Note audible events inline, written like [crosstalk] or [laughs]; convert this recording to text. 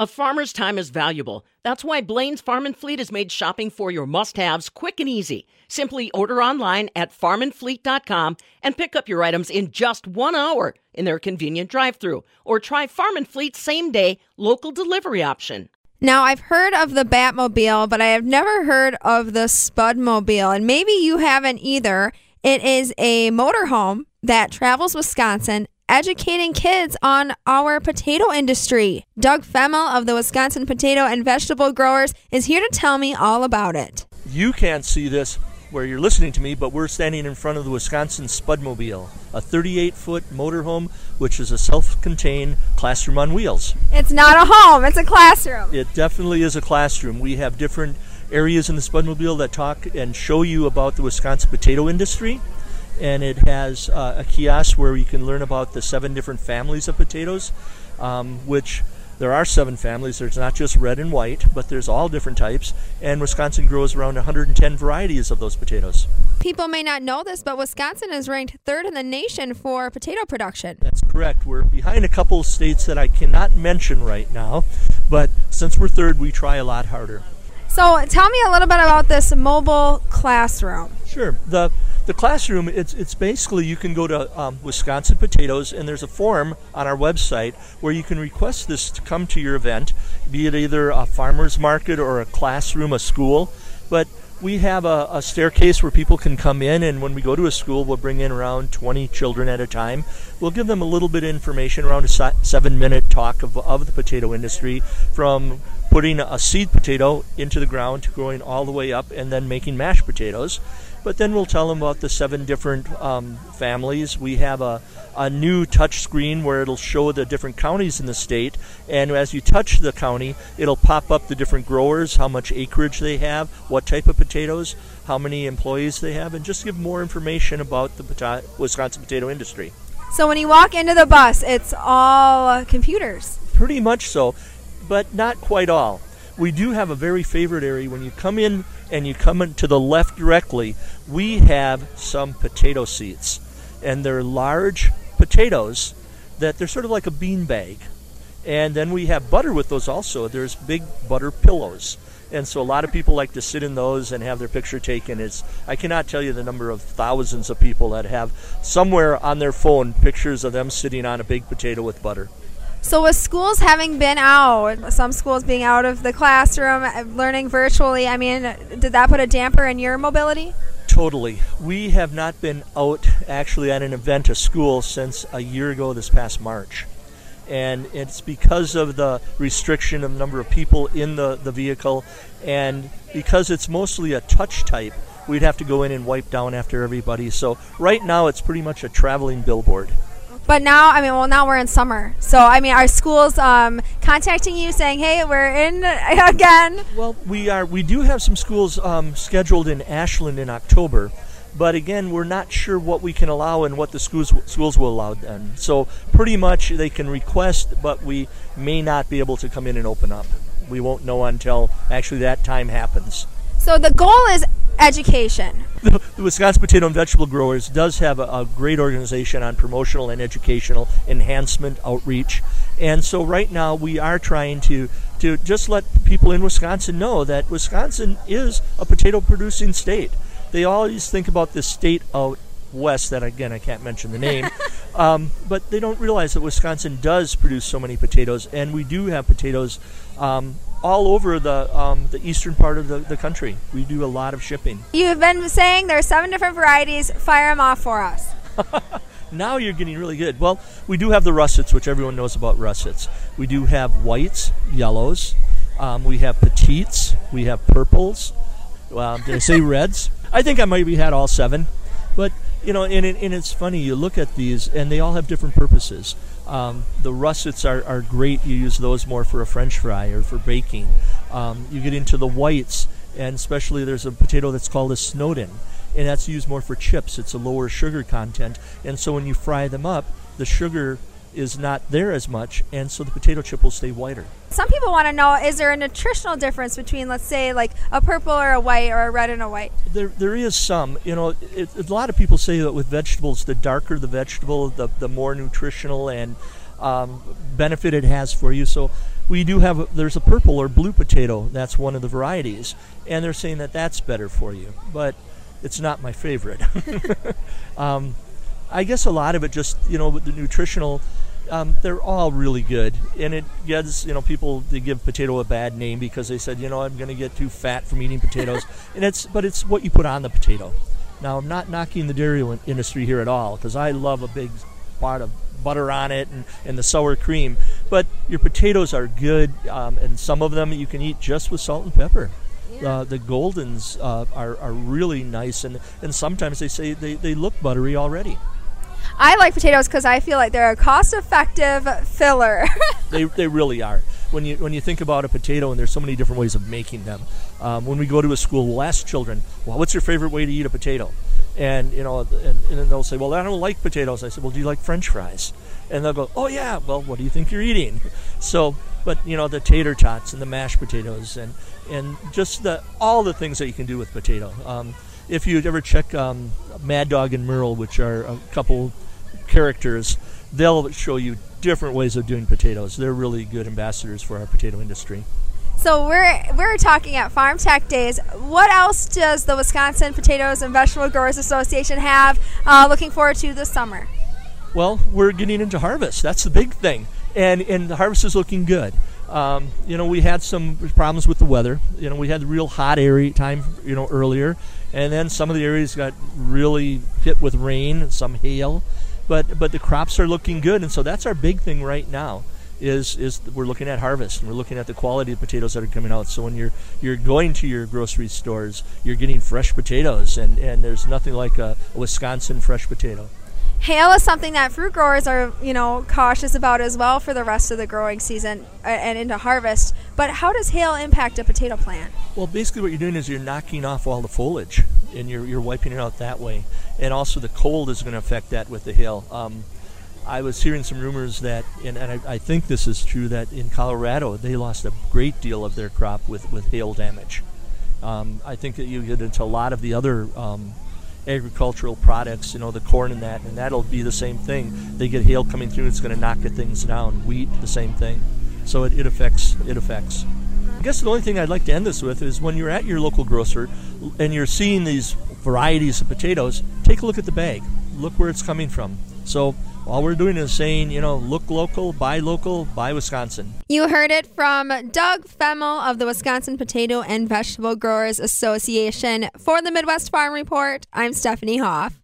A farmer's time is valuable. That's why Blain's Farm and Fleet has made shopping for your must haves quick and easy. Simply order online at farmandfleet.com and pick up your items in just one hour in their convenient drive through. Or try Farm and Fleet's same day local delivery option. Now, I've heard of the Batmobile, but I have never heard of the Spudmobile, and maybe you haven't either. It is a motorhome that travels Wisconsin educating kids on our potato industry. Doug Femmel of the Wisconsin Potato and Vegetable Growers is here to tell me all about it. You can't see this where you're listening to me, but we're standing in front of the Wisconsin Spudmobile, a 38 foot motorhome which is a self contained classroom on wheels. It's not a home, it's a classroom. It definitely is a classroom. We have different areas in the Spudmobile that talk and show you about the Wisconsin potato industry and it has uh, a kiosk where you can learn about the seven different families of potatoes, um, which there are seven families. There's not just red and white, but there's all different types, and Wisconsin grows around 110 varieties of those potatoes. People may not know this, but Wisconsin is ranked third in the nation for potato production. That's correct. We're behind a couple of states that I cannot mention right now, but since we're third, we try a lot harder. So, tell me a little bit about this mobile classroom. Sure. The the classroom it's it's basically you can go to um, Wisconsin Potatoes and there's a form on our website where you can request this to come to your event, be it either a farmers market or a classroom, a school. But we have a, a, staircase where people can come in, and when we go to a school, we'll bring in around 20 children at a time. We'll give them a little bit of information around a seven minute talk of, of the potato industry from putting a seed potato into the ground to growing all the way up and then making mashed potatoes. But then we'll tell them about the seven different um, families. We have a, a new touch screen where it'll show the different counties in the state. And as you touch the county, it'll pop up the different growers, how much acreage they have, what type of potatoes, how many employees they have, and just give more information about the pota- Wisconsin potato industry. So when you walk into the bus, it's all uh, computers. Pretty much so, but not quite all. We do have a very favorite area when you come in and you come in to the left directly, we have some potato seeds. And they're large potatoes that they're sort of like a bean bag. And then we have butter with those also. There's big butter pillows. And so a lot of people like to sit in those and have their picture taken. It's I cannot tell you the number of thousands of people that have somewhere on their phone pictures of them sitting on a big potato with butter. So, with schools having been out, some schools being out of the classroom, uh, learning virtually, I mean, did that put a damper in your mobility? Totally. We have not been out actually at an event, a school, since a year ago this past March. And it's because of the restriction of number of people in the, the vehicle, and because it's mostly a touch type, we'd have to go in and wipe down after everybody. So, right now, it's pretty much a traveling billboard. But now, I mean, well, now we're in summer. So, I mean, our schools um, contacting you saying, "Hey, we're in [laughs] again"? Well, we are. We do have some schools um, scheduled in Ashland in October, but again, we're not sure what we can allow and what the schools schools will allow then. So, pretty much, they can request, but we may not be able to come in and open up. We won't know until actually that time happens. So the goal is education. The, the, Wisconsin Potato and Vegetable Growers does have a, a, great organization on promotional and educational enhancement outreach. And so right now we are trying to, to just let people in Wisconsin know that Wisconsin is a potato producing state. They always think about this state out west that again I can't mention the name, [laughs] um, but they don't realize that Wisconsin does produce so many potatoes, and we do have potatoes um, all over the um, the eastern part of the, the country. We do a lot of shipping. You've been saying there are seven different varieties. Fire them off for us. [laughs] now you're getting really good. Well, we do have the russets, which everyone knows about russets. We do have whites, yellows. Um, we have petites. We have purples. Um, did I say [laughs] reds? I think I maybe had all seven. But you know, and, and it's funny. You look at these, and they all have different purposes. Um, the russets are, are great. You use those more for a French fry or for baking. Um, you get into the whites, and especially there's a potato that's called a Snowden, and that's used more for chips. It's a lower sugar content, and so when you fry them up, the sugar is not there as much, and so the potato chip will stay whiter. Some people want to know is there a nutritional difference between, let's say, like a purple or a white or a red and a white? There, there is some. You know, it, a lot of people say that with vegetables, the darker the vegetable, the, the more nutritional and um, benefit it has for you. So we do have a, there's a purple or blue potato. That's one of the varieties, and they're saying that that's better for you. But it's not my favorite. [laughs] um, I guess a lot of it just you know with the nutritional. Um, they're all really good, and it gets you know people they give potato a bad name because they said you know I'm going to get too fat from eating potatoes, [laughs] and it's but it's what you put on the potato. Now I'm not knocking the dairy industry here at all because I love a big part of butter on it and, and the sour cream, but your potatoes are good, um, and some of them you can eat just with salt and pepper. Uh, the Goldens uh, are, are really nice, and, and sometimes they say they, they look buttery already. I like potatoes because I feel like they're a cost-effective filler. [laughs] they, they really are. When you when you think about a potato, and there's so many different ways of making them. Um, when we go to a school, we'll ask children, "Well, what's your favorite way to eat a potato?" And you know, and, and they'll say, "Well, I don't like potatoes." I said, "Well, do you like French fries?" And they'll go, "Oh yeah, well, what do you think you're eating?" [laughs] So, but you know, the tater tots and the mashed potatoes, and and just the all the things that you can do with potato. Um, if you ever check um, Mad Dog and Merrill, which are a couple characters, they'll show you different ways of doing potatoes. They're really good ambassadors for our potato industry. So we're we're talking at Farm Tech Days. What else does the Wisconsin Potatoes and Vegetable Growers Association have uh, looking forward to this summer? Well, we're getting into harvest. That's the big thing, and and the harvest is looking good. Um, you know, we had some problems with the weather. You know, we had the real hot area time, you know, earlier, and then some of the areas got really hit with rain, some hail, but but the crops are looking good, and so that's our big thing right now. Is is we're looking at harvest and we're looking at the quality of potatoes that are coming out. So when you're you're going to your grocery stores, you're getting fresh potatoes, and and there's nothing like a, a Wisconsin fresh potato. Hail is something that fruit growers are, you know, cautious about as well for the rest of the growing season uh, and into harvest. But how does hail impact a potato plant? Well, basically, what you're doing is you're knocking off all the foliage, and you're you're wiping it out that way. And also, the cold is going to affect that with the hail. Um, I was hearing some rumors that, and, and I, I, think this is true, that in Colorado they lost a great deal of their crop with with hail damage. Um, I think that you get into a lot of the other um, agricultural products, you know, the corn and that, and that'll be the same thing. They get hail coming through, it's going to knock the things down. Wheat, the same thing. So it, it affects. It affects. I guess the only thing I'd like to end this with is when you're at your local grocer and you're seeing these varieties of potatoes, take a look at the bag. Look where it's coming from. So all we're doing is saying, you know, look local, buy local, buy Wisconsin. You heard it from Doug Femmel of the Wisconsin Potato and Vegetable Growers Association. For the Midwest Farm Report, I'm Stephanie Hoff.